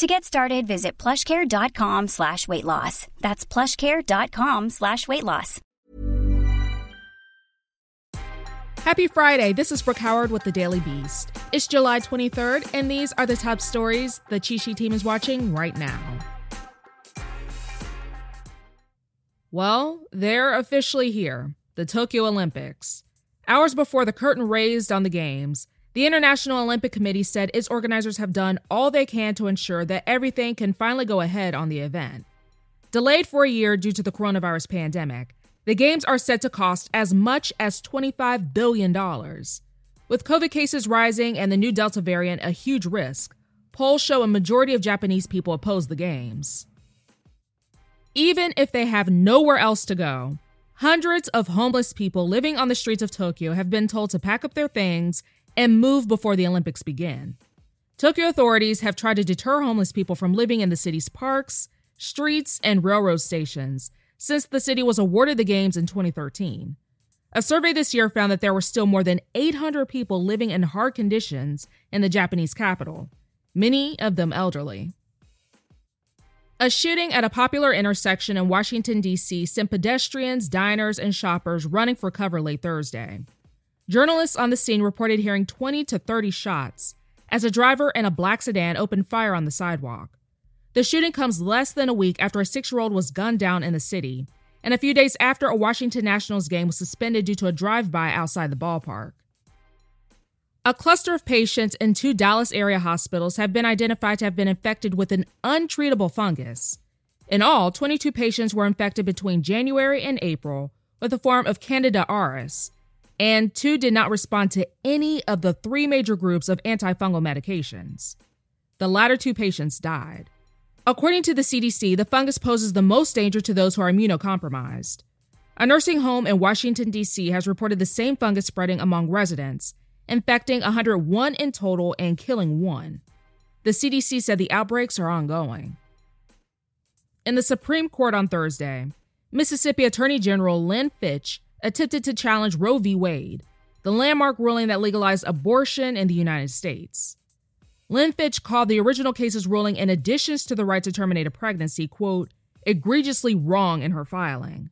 To get started, visit plushcare.com slash weight loss. That's plushcare.com slash weight loss. Happy Friday. This is Brooke Howard with the Daily Beast. It's July 23rd, and these are the top stories the Cheat Sheet team is watching right now. Well, they're officially here the Tokyo Olympics. Hours before the curtain raised on the Games, the International Olympic Committee said its organizers have done all they can to ensure that everything can finally go ahead on the event. Delayed for a year due to the coronavirus pandemic, the Games are set to cost as much as $25 billion. With COVID cases rising and the new Delta variant a huge risk, polls show a majority of Japanese people oppose the Games. Even if they have nowhere else to go, hundreds of homeless people living on the streets of Tokyo have been told to pack up their things and move before the Olympics begin. Tokyo authorities have tried to deter homeless people from living in the city's parks, streets, and railroad stations since the city was awarded the Games in 2013. A survey this year found that there were still more than 800 people living in hard conditions in the Japanese capital, many of them elderly. A shooting at a popular intersection in Washington, D.C. sent pedestrians, diners, and shoppers running for cover late Thursday. Journalists on the scene reported hearing 20 to 30 shots as a driver in a black sedan opened fire on the sidewalk. The shooting comes less than a week after a six year old was gunned down in the city, and a few days after a Washington Nationals game was suspended due to a drive by outside the ballpark. A cluster of patients in two Dallas area hospitals have been identified to have been infected with an untreatable fungus. In all, 22 patients were infected between January and April with a form of Candida auris, and two did not respond to any of the three major groups of antifungal medications. The latter two patients died. According to the CDC, the fungus poses the most danger to those who are immunocompromised. A nursing home in Washington, D.C. has reported the same fungus spreading among residents, infecting 101 in total and killing one. The CDC said the outbreaks are ongoing. In the Supreme Court on Thursday, Mississippi Attorney General Lynn Fitch attempted to challenge Roe v. Wade, the landmark ruling that legalized abortion in the United States. Lynn Fitch called the original case's ruling in additions to the right to terminate a pregnancy, quote, egregiously wrong in her filing.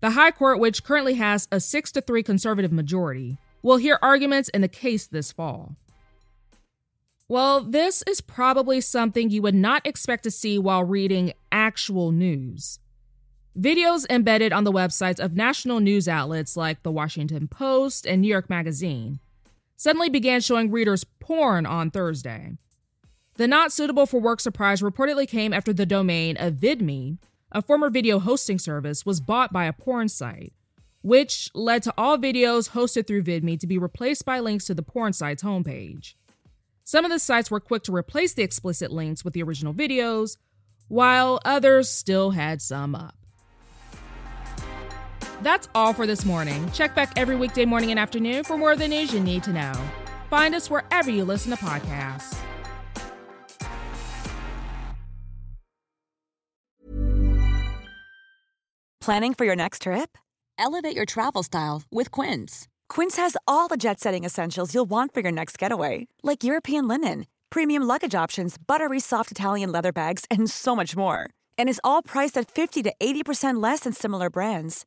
The High Court, which currently has a 6 to 3 conservative majority, will hear arguments in the case this fall. Well, this is probably something you would not expect to see while reading actual news. Videos embedded on the websites of national news outlets like The Washington Post and New York Magazine suddenly began showing readers porn on Thursday. The not suitable for work surprise reportedly came after the domain of VidMe, a former video hosting service, was bought by a porn site, which led to all videos hosted through VidMe to be replaced by links to the porn site's homepage. Some of the sites were quick to replace the explicit links with the original videos, while others still had some up. That's all for this morning. Check back every weekday morning and afternoon for more of the news you need to know. Find us wherever you listen to podcasts. Planning for your next trip? Elevate your travel style with Quince. Quince has all the jet setting essentials you'll want for your next getaway, like European linen, premium luggage options, buttery soft Italian leather bags, and so much more. And is all priced at 50 to 80% less than similar brands.